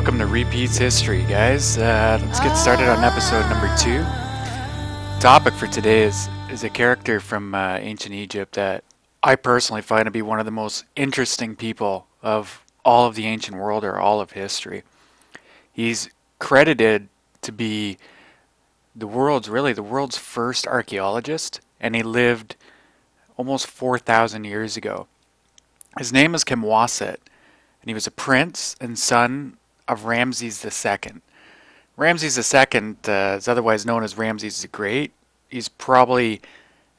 Welcome to Repeats History, guys. Uh, let's get started on episode number two. Topic for today is is a character from uh, ancient Egypt that I personally find to be one of the most interesting people of all of the ancient world or all of history. He's credited to be the world's really the world's first archaeologist, and he lived almost 4,000 years ago. His name is Khemwaset, and he was a prince and son of Ramses II. Ramses II uh, is otherwise known as Ramses the Great. He's probably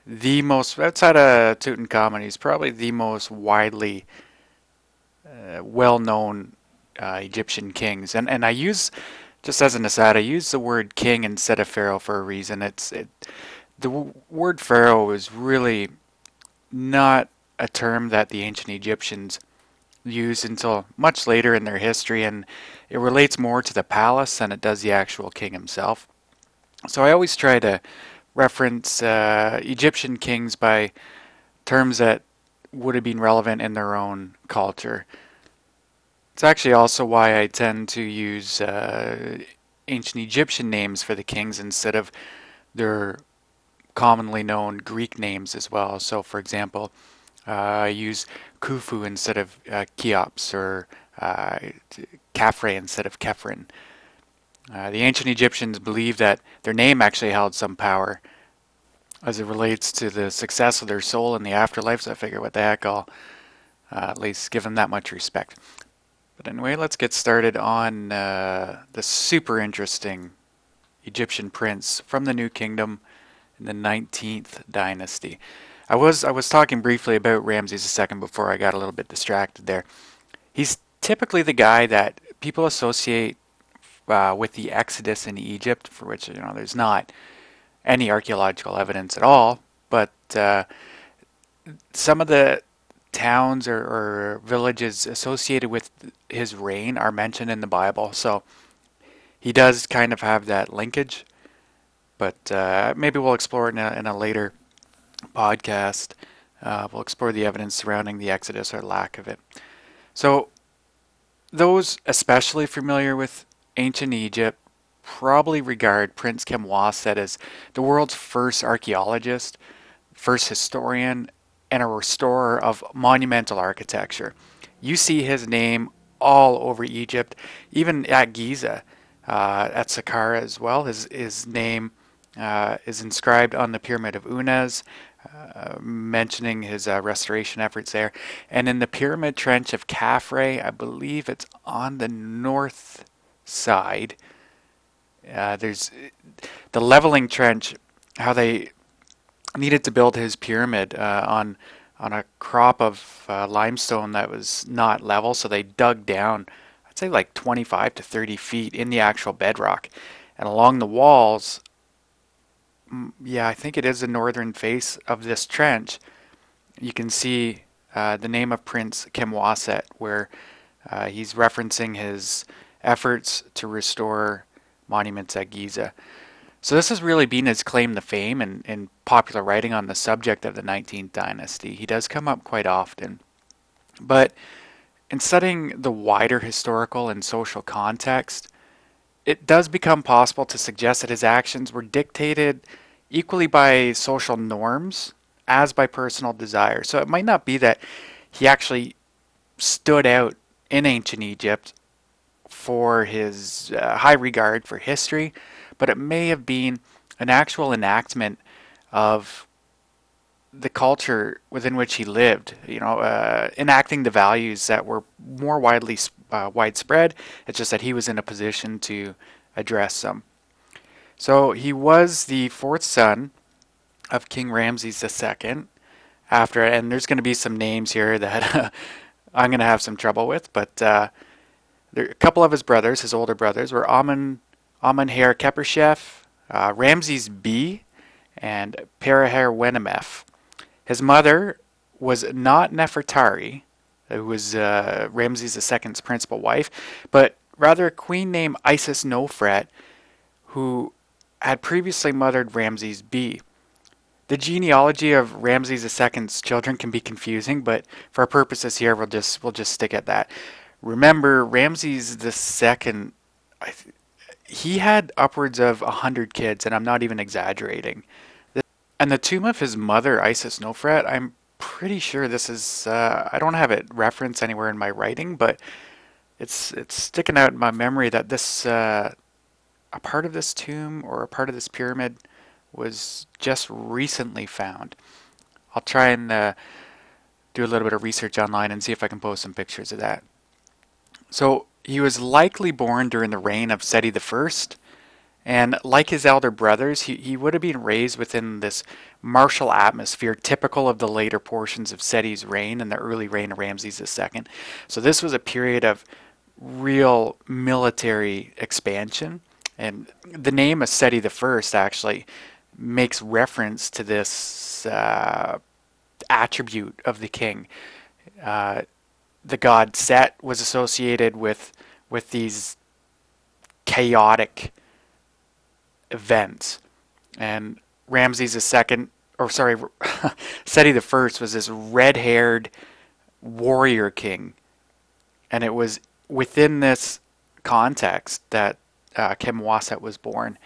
the most, outside of Tutankhamun, he's probably the most widely uh, well known uh, Egyptian kings. And, and I use, just as an aside, I use the word king instead of pharaoh for a reason. It's it, The w- word pharaoh is really not a term that the ancient Egyptians used until much later in their history, and it relates more to the palace than it does the actual king himself. So I always try to reference uh, Egyptian kings by terms that would have been relevant in their own culture. It's actually also why I tend to use uh, ancient Egyptian names for the kings instead of their commonly known Greek names as well. So, for example, uh, I use Khufu instead of uh, Cheops or uh, instead of Khephren. Uh, the ancient Egyptians believed that their name actually held some power as it relates to the success of their soul in the afterlife, so I figure what the heck, I'll uh, at least give them that much respect. But anyway, let's get started on uh, the super interesting Egyptian prince from the New Kingdom in the 19th dynasty. I was I was talking briefly about Ramses a second before I got a little bit distracted there. He's typically the guy that people associate uh, with the Exodus in Egypt, for which you know there's not any archaeological evidence at all. But uh, some of the towns or, or, villages associated with his reign are mentioned in the Bible, so he does kind of have that linkage. But uh, maybe we'll explore it in a, in a later podcast. Uh, we'll explore the evidence surrounding the Exodus or lack of it. So, those especially familiar with ancient Egypt probably regard Prince Khemwaset as the world's first archaeologist, first historian, and a restorer of monumental architecture. You see his name all over Egypt, even at Giza, uh, at Saqqara as well. His, his name uh, is inscribed on the Pyramid of Unas, mentioning his uh, restoration efforts there. And in the Pyramid Trench of Khafre, I believe it's on the north side. Uh, there's the leveling trench, how they needed to build his pyramid uh, on on a crop of uh, limestone that was not level, so they dug down, I'd say like 25 to 30 feet in the actual bedrock, and along the walls yeah, I think it is the northern face of this trench. You can see uh, the name of Prince Khemwaset, where uh, he's referencing his efforts to restore monuments at Giza. So this has really been his claim to fame in, in popular writing on the subject of the 19th dynasty. He does come up quite often. But in studying the wider historical and social context, it does become possible to suggest that his actions were dictated equally by social norms as by personal desire. So it might not be that he actually stood out in ancient Egypt for his uh, high regard for history, but it may have been an actual enactment of the culture within which he lived, you know, uh, enacting the values that were more widely uh, widespread. It's just that he was in a position to address them. So he was the fourth son of King Ramses II. After, and there's going to be some names here that uh, I'm going to have some trouble with, but uh, there, a couple of his brothers, his older brothers, were Amun, Amunher Khepurshef, uh, Ramses B, and Pereher wenemef His mother was not Nefertari, who was uh, Ramses II's principal wife, but rather a queen named Isis Nofret, who had previously mothered Ramses B. The genealogy of Ramses II's children can be confusing, but for our purposes here, we'll just we'll just stick at that. remember Ramses second. He had upwards of hundred kids, and I'm not even exaggerating. And the tomb of his mother, Isis Nofret, I'm pretty sure this is. Uh, I don't have it referenced anywhere in my writing, but it's it's sticking out in my memory that this uh, a part of this tomb or a part of this pyramid was just recently found. I'll try and uh, do a little bit of research online and see if I can post some pictures of that. So he was likely born during the reign of Seti I, and like his elder brothers, he, he would have been raised within this martial atmosphere typical of the later portions of Seti's reign and the early reign of Ramses II. So this was a period of real military expansion. And the name of Seti I actually makes reference to this uh, attribute of the king. Uh, the god Set was associated with with these chaotic events, and Ramses II, or sorry, Seti the First was this red-haired warrior king, and it was within this context that uh, Khemwaset was born.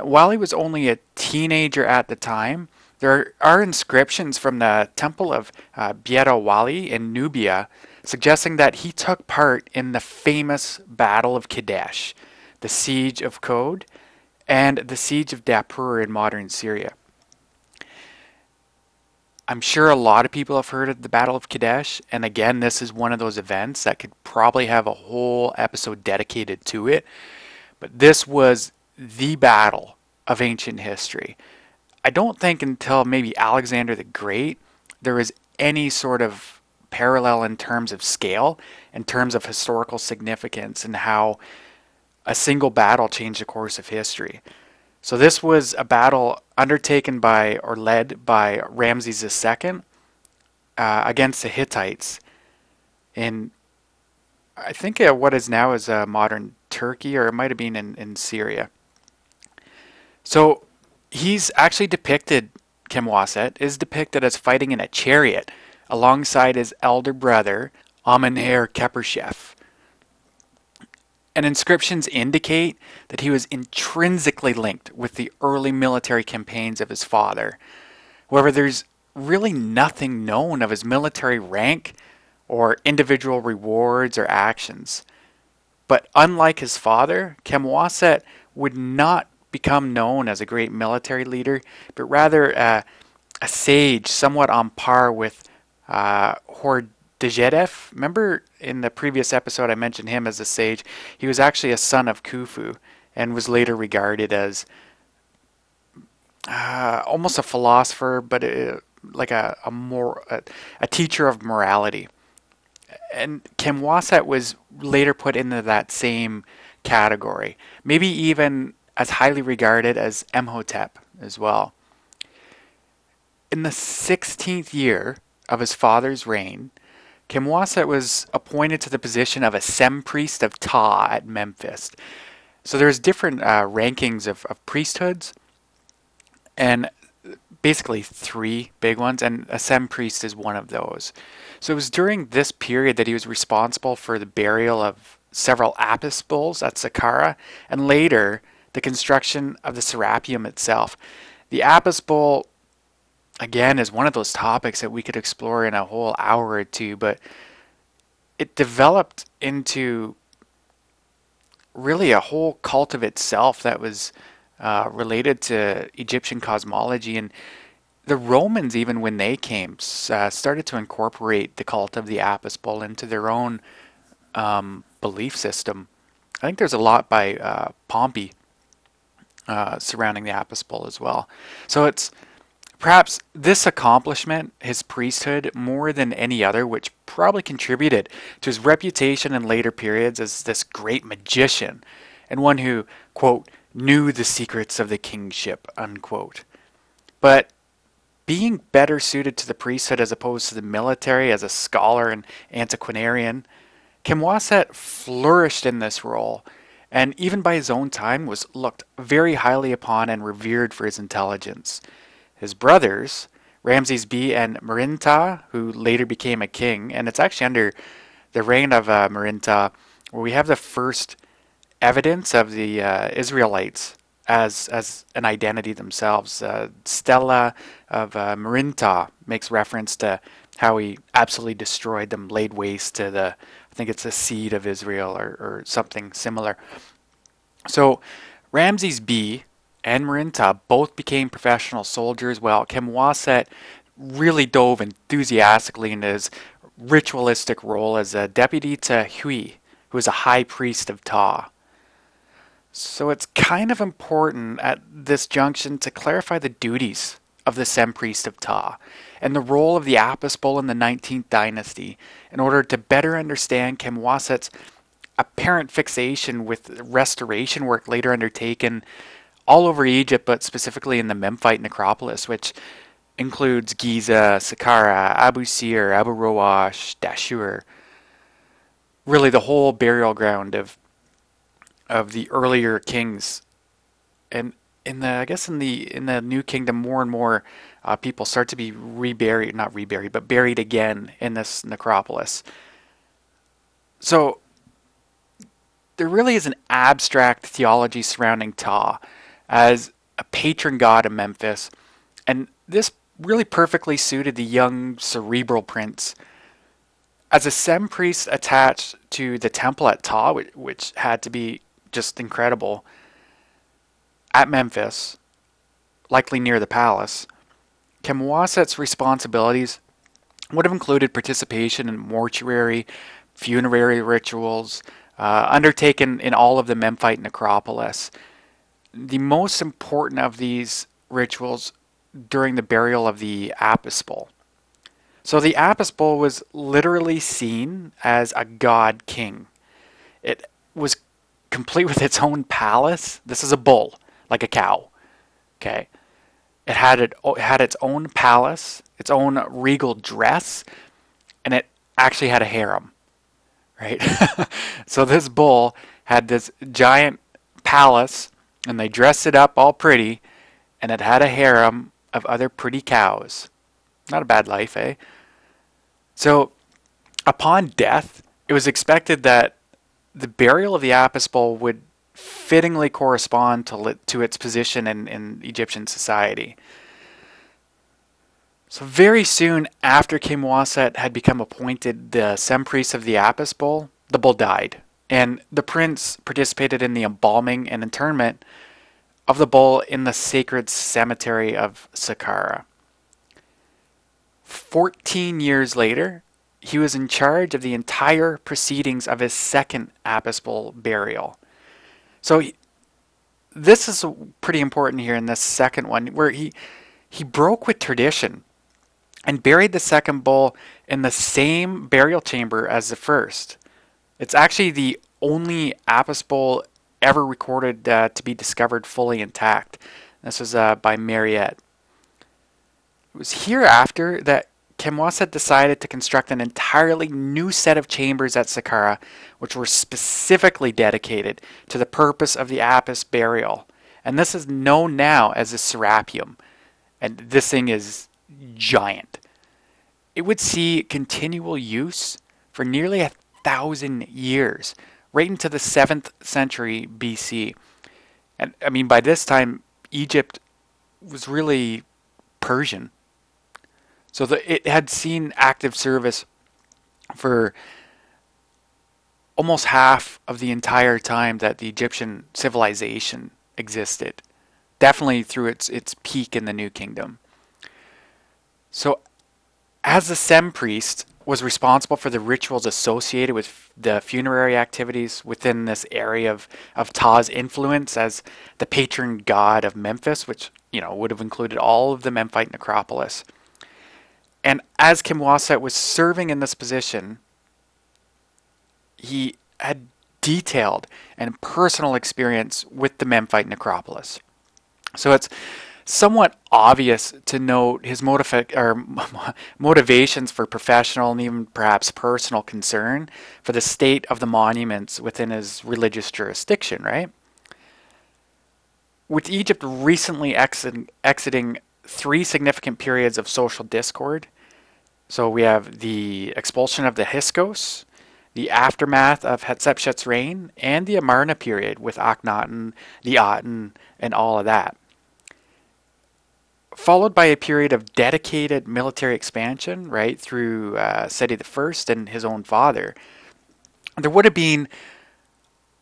While he was only a teenager at the time, there are inscriptions from the temple of uh, Bieta in Nubia suggesting that he took part in the famous Battle of Kadesh, the Siege of Kode, and the Siege of Dapur in modern Syria. I'm sure a lot of people have heard of the Battle of Kadesh, and again, this is one of those events that could probably have a whole episode dedicated to it. But this was the battle of ancient history. I don't think until maybe Alexander the Great there was any sort of parallel in terms of scale, in terms of historical significance, and how a single battle changed the course of history. So this was a battle undertaken by or led by Ramses II uh, against the Hittites in I think uh, what is now is uh, modern Turkey, or it might have been in, in Syria. So he's actually depicted, Khemwaset is depicted as fighting in a chariot alongside his elder brother, Amenher Khepurshef. And inscriptions indicate that he was intrinsically linked with the early military campaigns of his father. However, there's really nothing known of his military rank or individual rewards or actions. But unlike his father, Khemwaset would not become known as a great military leader, but rather uh, a sage somewhat on par with uh, Hordejedev. Remember in the previous episode I mentioned him as a sage? He was actually a son of Khufu and was later regarded as uh, almost a philosopher, but uh, like a, a more a, a teacher of morality and Khemwaset was later put into that same category, maybe even as highly regarded as Imhotep as well. In the 16th year of his father's reign, Khemwaset was appointed to the position of a sem priest of Ptah at Memphis. So there's different uh, rankings of, of priesthoods, and basically three big ones, and a sem priest is one of those. So it was during this period that he was responsible for the burial of several Apis bulls at Saqqara, and later the construction of the Serapeum itself. The Apis bull, again, is one of those topics that we could explore in a whole hour or two, but it developed into really a whole cult of itself that was uh, related to Egyptian cosmology and the Romans, even when they came, uh, started to incorporate the cult of the bull into their own um, belief system. I think there's a lot by uh, Pompey uh, surrounding the bull as well. So it's perhaps this accomplishment, his priesthood, more than any other, which probably contributed to his reputation in later periods as this great magician and one who, quote, knew the secrets of the kingship, unquote. But being better suited to the priesthood as opposed to the military as a scholar and antiquarian, Khemwaset flourished in this role, and even by his own time was looked very highly upon and revered for his intelligence. His brothers, Ramses B and Merneptah, who later became a king, and it's actually under the reign of uh, Merneptah, where we have the first evidence of the uh, Israelites as as an identity themselves. Uh, Stela of uh, Merneptah makes reference to how he absolutely destroyed them, laid waste to the I think it's a seed of Israel or, or something similar. So Ramses B and Merneptah both became professional soldiers, while Khemwaset really dove enthusiastically into his ritualistic role as a deputy to Hui, who was a high priest of Ptah. So it's kind of important at this junction to clarify the duties of the Sem priest of Ptah and the role of the Apis bull in the 19th dynasty in order to better understand Khemwaset's apparent fixation with restoration work later undertaken all over Egypt, but specifically in the Memphite necropolis, which includes Giza, Saqqara, Abu Sir, Abu Roash, Dashur. Really, the whole burial ground of of the earlier kings, and in the I guess in the in the New Kingdom, more and more uh, people start to be reburied, not reburied, but buried again in this necropolis. So there really is an abstract theology surrounding Ptah as a patron god of Memphis, and this really perfectly suited the young cerebral prince. As a Sem priest attached to the temple at Ptah, which, had to be just incredible. At Memphis, likely near the palace, Khemwaset's responsibilities would have included participation in mortuary, funerary rituals, uh, undertaken in all of the Memphite necropolis. The most important of these rituals during the burial of the Apis bull. So the Apis bull was literally seen as a god king. It was complete with its own palace. This is a bull, like a cow. Okay. It had it, it had its own palace, its own regal dress, and it actually had a harem. Right? so this bull had this giant palace and they dressed it up all pretty and it had a harem of other pretty cows. Not a bad life, eh? So upon death, it was expected that the burial of the Apis bull would fittingly correspond to, to its position in, in Egyptian society. So very soon after Khemwaset had become appointed the Sempriest of the Apis bull, the bull died, and the prince participated in the embalming and interment of the bull in the sacred cemetery of Saqqara. Fourteen years later, he was in charge of the entire proceedings of his second Apis bull burial. So he, this is pretty important here in this second one, where he he broke with tradition and buried the second bull in the same burial chamber as the first. It's actually the only Apis bull ever recorded uh, to be discovered fully intact. This was uh, by Mariette. It was hereafter that Khemwaset decided to construct an entirely new set of chambers at Saqqara, which were specifically dedicated to the purpose of the Apis burial. And this is known now as the Serapeum. And this thing is giant. It would see continual use for nearly a thousand years, right into the 7th century BC. And I mean, by this time, Egypt was really Persian. So the, it had seen active service for almost half of the entire time that the Egyptian civilization existed. Definitely through its its peak in the New Kingdom. So as a Sem priest was responsible for the rituals associated with the funerary activities within this area of, of Ptah's influence as the patron god of Memphis, which you know would have included all of the Memphite necropolis. And as Khemwaset was serving in this position, he had detailed and personal experience with the Memphite necropolis. So it's somewhat obvious to note his motiv- or motivations for professional and even perhaps personal concern for the state of the monuments within his religious jurisdiction, right? With Egypt recently exit- exiting three significant periods of social discord, so we have the expulsion of the Hyksos, the aftermath of Hatshepsut's reign, and the Amarna period with Akhenaten, the Aten, and all of that. Followed by a period of dedicated military expansion, right, through uh, Seti I and his own father. There would have been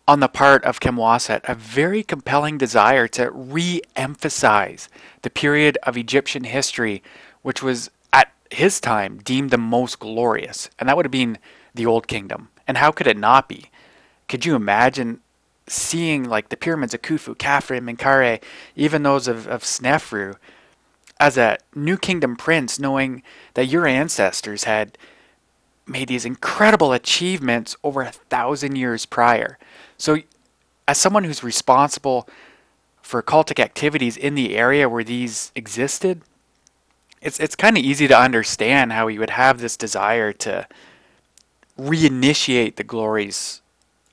on the part of Khemwaset a very compelling desire to re emphasize the period of Egyptian history which was at his time deemed the most glorious, and that would have been the Old Kingdom. And how could it not be? Could you imagine seeing like the pyramids of Khufu, Khafre, Menkaure, even those of, of Snefru, as a New Kingdom prince, knowing that your ancestors had made these incredible achievements over a thousand years prior? So, as someone who's responsible for cultic activities in the area where these existed, it's it's kind of easy to understand how he would have this desire to reinitiate the glories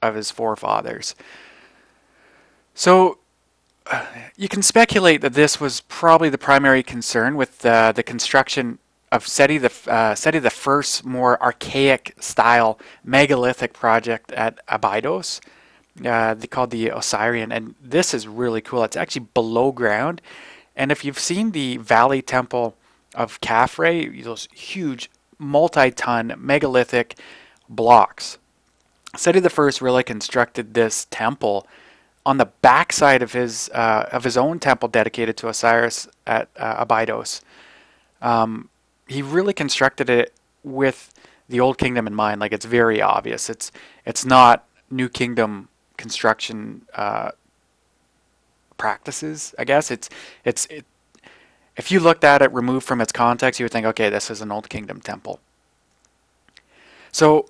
of his forefathers. So you can speculate that this was probably the primary concern with uh, the construction of Seti the uh, Seti the first more archaic style megalithic project at Abydos uh, they called the Osireion, and this is really cool. It's actually below ground, and if you've seen the Valley Temple of Khafre, those huge multi-ton megalithic blocks, Seti the First really constructed this temple on the backside of his uh, of his own temple dedicated to Osiris at uh, Abydos. Um, he really constructed it with the Old Kingdom in mind. Like it's very obvious. It's it's not New Kingdom construction uh, practices. I guess it's it's it, if you looked at it removed from its context, you would think, okay, this is an Old Kingdom temple. So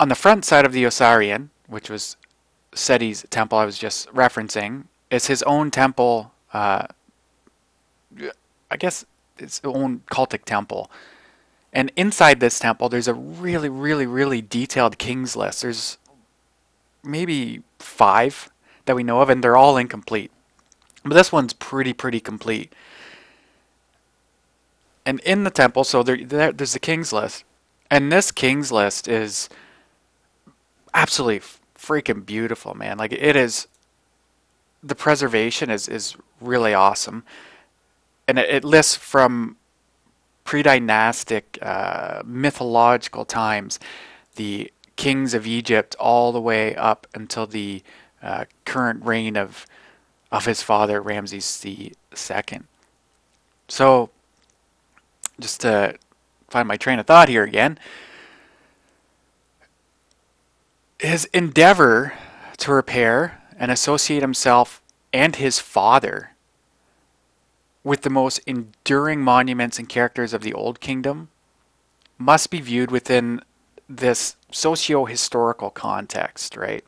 on the front side of the Osireion, which was Seti's temple I was just referencing, is his own temple. Uh, I guess its own cultic temple. And inside this temple, there's a really, really, really detailed king's list. There's maybe five that we know of, and they're all incomplete. But this one's pretty, pretty complete. And in the temple, so there, there, there's the king's list, and this king's list is absolutely freaking beautiful, man. Like it is. The preservation is is really awesome, and it, it lists from pre-dynastic uh, mythological times the kings of Egypt all the way up until the uh, current reign of of his father Ramses the second. So, just to find my train of thought here again, his endeavor to repair and associate himself and his father with the most enduring monuments and characters of the Old Kingdom must be viewed within this socio historical context, right?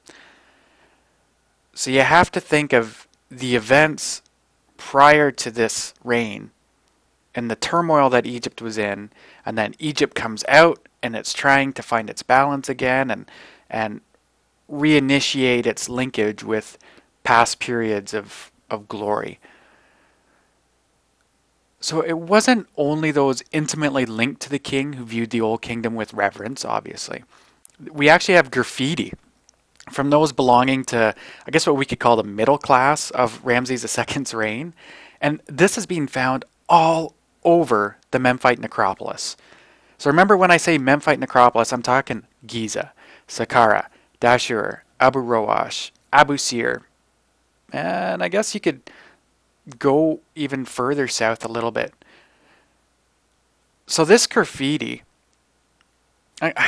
So you have to think of the events prior to this reign and the turmoil that Egypt was in, and then Egypt comes out and it's trying to find its balance again and and reinitiate its linkage with past periods of, of glory. So it wasn't only those intimately linked to the king who viewed the Old Kingdom with reverence, obviously. We actually have graffiti from those belonging to, I guess, what we could call the middle class of Ramses II's reign. And this is being found all over the Memphite necropolis. So remember when I say Memphite necropolis, I'm talking Giza, Saqqara, Dashur, Abu Roash, Abu Sir, and I guess you could go even further south a little bit. So this graffiti,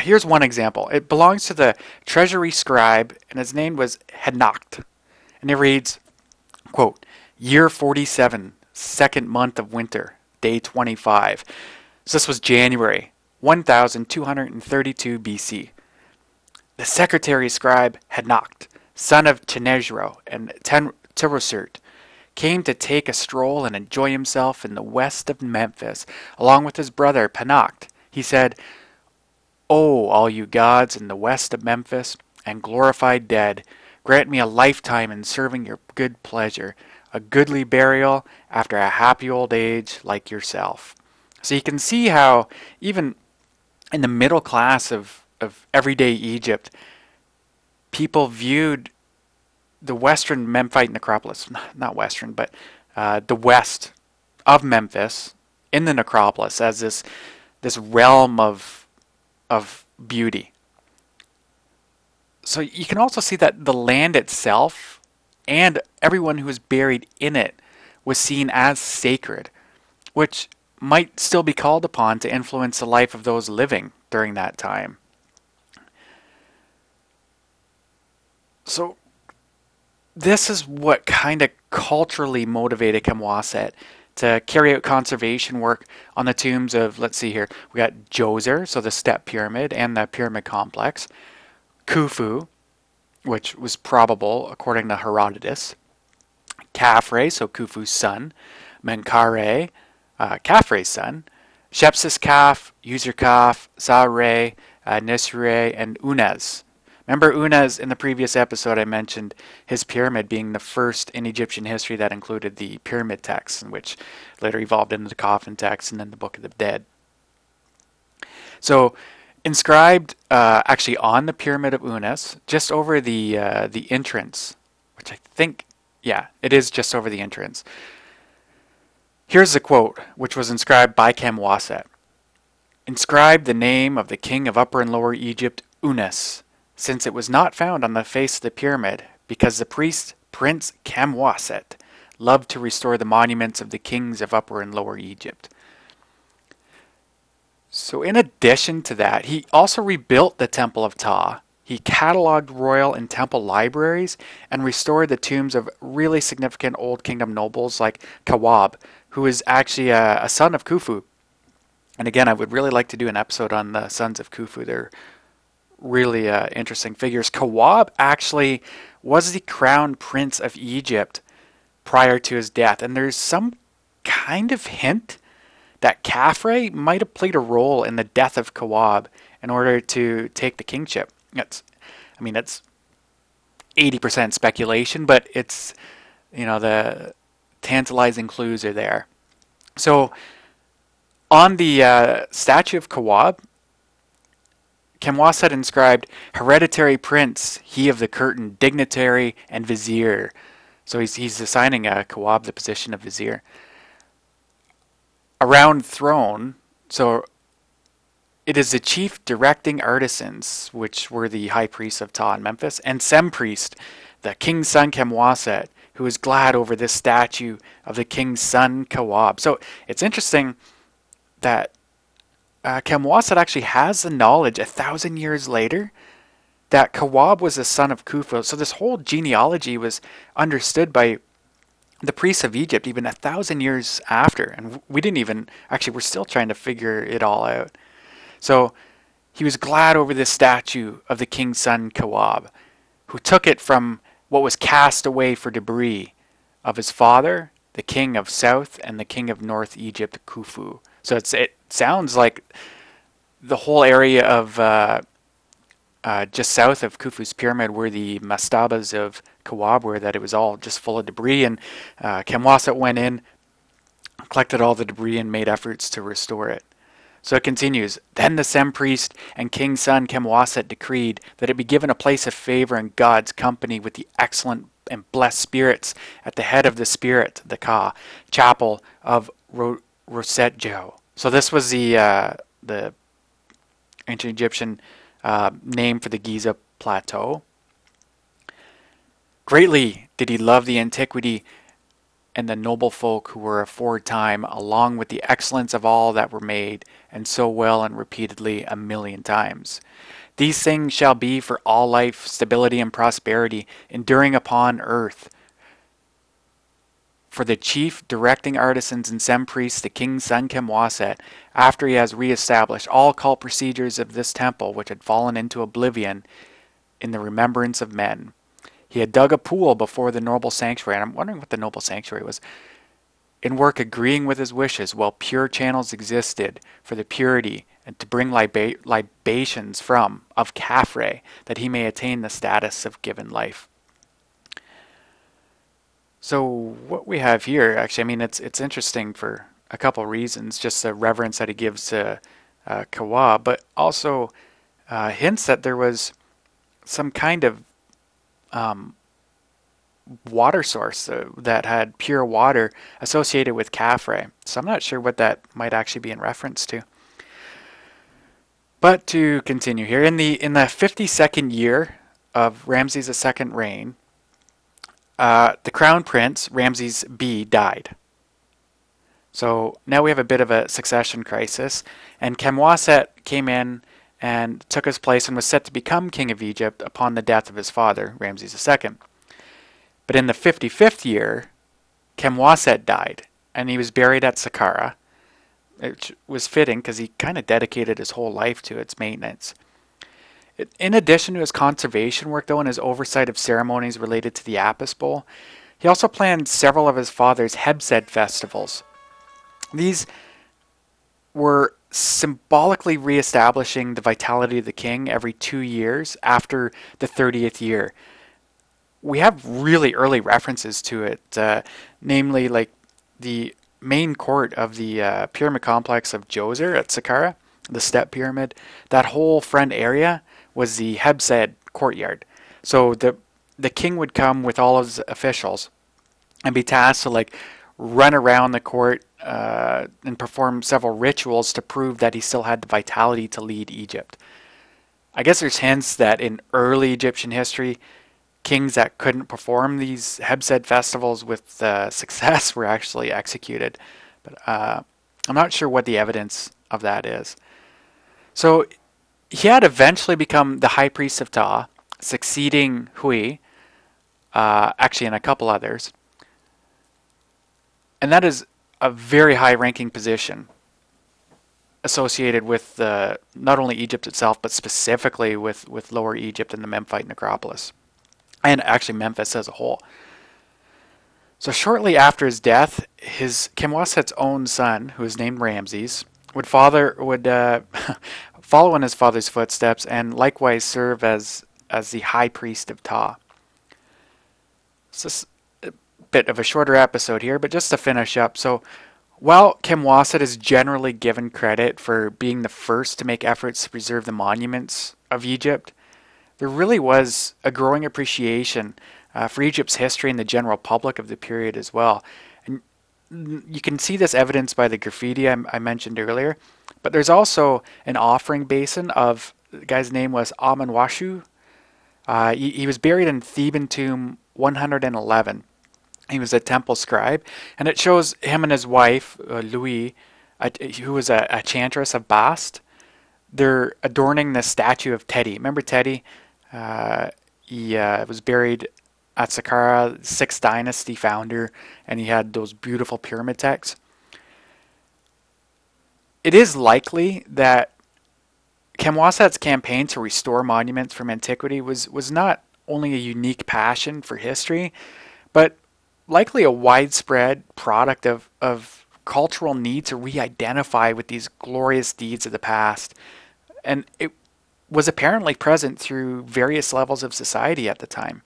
here's one example. It belongs to the treasury scribe, and his name was Hednacht. And it reads, quote, Year 47, second month of winter, day 25. So this was January 1232 BC. The secretary scribe Hednacht, son of Chenejro and Ten- came to take a stroll and enjoy himself in the west of Memphis, along with his brother Panacht. He said, O all you gods in the west of Memphis, and glorified dead, grant me a lifetime in serving your good pleasure, a goodly burial after a happy old age like yourself. So you can see how even in the middle class of, of everyday Egypt, people viewed the western Memphite necropolis, not western, but uh, the west of Memphis in the necropolis as this this realm of of beauty. So you can also see that the land itself and everyone who was buried in it was seen as sacred, which might still be called upon to influence the life of those living during that time. So this is what kind of culturally motivated Camwaset to carry out conservation work on the tombs of, let's see here, we got Djoser, so the step pyramid and the pyramid complex, Khufu, which was probable according to Herodotus, Khafre, so Khufu's son, Menkaure, uh, Khafre's son, Shepseskaf, User Kaf, Sahure, uh, Niuserre, and Unas. Remember Unas in the previous episode I mentioned his pyramid being the first in Egyptian history that included the pyramid text, which later evolved into the coffin text and then the Book of the Dead. So inscribed uh, actually on the pyramid of Unas, just over the uh, the entrance, which I think, yeah, it is just over the entrance. Here's the quote, which was inscribed by Camwaset. Inscribe the name of the king of Upper and Lower Egypt, Unas, since it was not found on the face of the pyramid, because the priest Prince Kamwaset loved to restore the monuments of the kings of Upper and Lower Egypt. So, in addition to that, he also rebuilt the Temple of Ptah. He cataloged royal and temple libraries and restored the tombs of really significant Old Kingdom nobles like Kawab, who is actually a, a son of Khufu. And again, I would really like to do an episode on the sons of Khufu. They're really uh, interesting figures. Kawab actually was the crown prince of Egypt prior to his death, and there's some kind of hint that Khafre might have played a role in the death of Kawab in order to take the kingship. It's, I mean, it's 80% speculation, but it's, you know, the tantalizing clues are there. So, on the uh, statue of Kawab, Camwas had inscribed hereditary prince, he of the curtain, dignitary, and vizier. So he's, he's assigning a Kawab the position of vizier. Around throne, so it is the chief directing artisans, which were the high priests of Ptah in Memphis, and Sem priest, the king's son Khemwaset, who is glad over this statue of the king's son Kawab. So it's interesting that uh, actually has the knowledge a thousand years later that Kawab was the son of Khufu. So this whole genealogy was understood by the priests of Egypt even a thousand years after. And we didn't even, actually, we're still trying to figure it all out. So he was glad over this statue of the king's son Kawab, who took it from what was cast away for debris of his father, the king of South, and the king of North Egypt, Khufu. So it sounds like the whole area of uh, uh, just south of Khufu's pyramid where the mastabas of Kawab were, that it was all just full of debris. And uh, went in, collected all the debris, and made efforts to restore it. So it continues. Then the Sem priest and king's son Khemwaset decreed that it be given a place of favor in God's company with the excellent and blessed spirits at the head of the spirit, the Ka, chapel of Ro- Rosetjo. So this was the uh, the ancient Egyptian uh, name for the Giza plateau. Greatly did he love the antiquity and the noble folk who were aforetime, along with the excellence of all that were made, and so well and repeatedly a million times. These things shall be for all life, stability and prosperity, enduring upon earth for the chief directing artisans and sem priests, the king's son Khemwaset, after he has reestablished all cult procedures of this temple which had fallen into oblivion in the remembrance of men. He had dug a pool before the noble sanctuary, and I'm wondering what the noble sanctuary was. In work agreeing with his wishes, while pure channels existed for the purity and to bring liba- libations from of Khafre, that he may attain the status of given life. So what we have here, actually, I mean, it's it's interesting for a couple reasons. Just the reverence that he gives to uh, Kawa, but also uh, hints that there was some kind of um, water source uh, that had pure water associated with Khafre. So I'm not sure what that might actually be in reference to. But to continue here, in the in the 52nd year of Ramses II's reign, uh, the crown prince Ramses B died. So now we have a bit of a succession crisis, and Khemwaset came in and took his place and was set to become king of Egypt upon the death of his father, Ramses II. But in the 55th year, Khemwaset died, and he was buried at Saqqara, which was fitting because he kind of dedicated his whole life to its maintenance. In addition to his conservation work, though, and his oversight of ceremonies related to the Apis Bull, he also planned several of his father's Hebsed festivals. These were symbolically reestablishing the vitality of the king every two years after the 30th year. We have really early references to it, uh, namely like the main court of the uh, pyramid complex of Djoser at Saqqara, the step pyramid. That whole front area was the Hebsed courtyard. So the the king would come with all of his officials and be tasked to like run around the court uh, and perform several rituals to prove that he still had the vitality to lead Egypt. I guess there's hints that in early Egyptian history, kings that couldn't perform these Hebsed festivals with uh, success were actually executed. But uh, I'm not sure what the evidence of that is. So he had eventually become the high priest of Ptah, succeeding Hui, uh, actually, and a couple others. And that is a very high ranking position associated with uh, not only Egypt itself, but specifically with, with Lower Egypt and the Memphite necropolis, and actually Memphis as a whole. So shortly after his death, his Khemwaset's own son, who was named Ramses, would father would uh, follow in his father's footsteps and likewise serve as as the high priest of Ptah. So bit of a shorter episode here, but just to finish up. So, while Kim Khemwaset is generally given credit for being the first to make efforts to preserve the monuments of Egypt, there really was a growing appreciation uh, for Egypt's history and the general public of the period as well. And you can see this evidence by the graffiti I, I mentioned earlier, but there's also an offering basin of the guy's name was Amen-Washu. Uh, he, he was buried in Theban tomb 111. He was a temple scribe, and it shows him and his wife, uh, Louis, who was a, a, chantress of Bast. They're adorning the statue of Teti. Remember Teti? Uh, he uh, was buried at Saqqara, sixth dynasty founder, and he had those beautiful pyramid texts. It is likely that Khemwaset's campaign to restore monuments from antiquity was, was not only a unique passion for history, but likely a widespread product of, of cultural need to re-identify with these glorious deeds of the past. And it was apparently present through various levels of society at the time.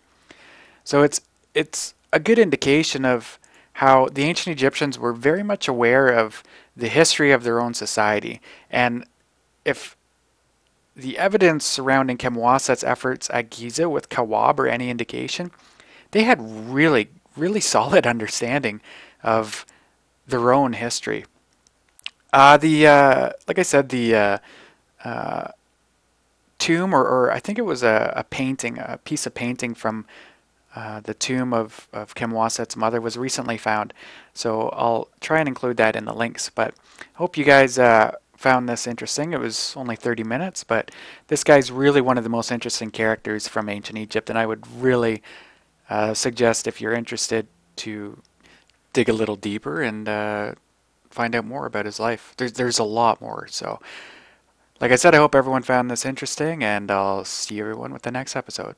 So it's it's a good indication of how the ancient Egyptians were very much aware of the history of their own society. And if the evidence surrounding Khemwaset's efforts at Giza with Kawab or any indication, they had really really solid understanding of their own history. Uh, the uh, like I said, the uh, uh, tomb, or, or, I think it was a, a, painting, a piece of painting from uh, the tomb of of Khemwaset's mother, was recently found. So I'll try and include that in the links. But hope you guys uh, found this interesting. It was only 30 minutes, but this guy's really one of the most interesting characters from ancient Egypt, and I would really uh, suggest if you're interested to dig a little deeper and uh, find out more about his life. There's there's a lot more. So, like I said, I hope everyone found this interesting, and I'll see everyone with the next episode.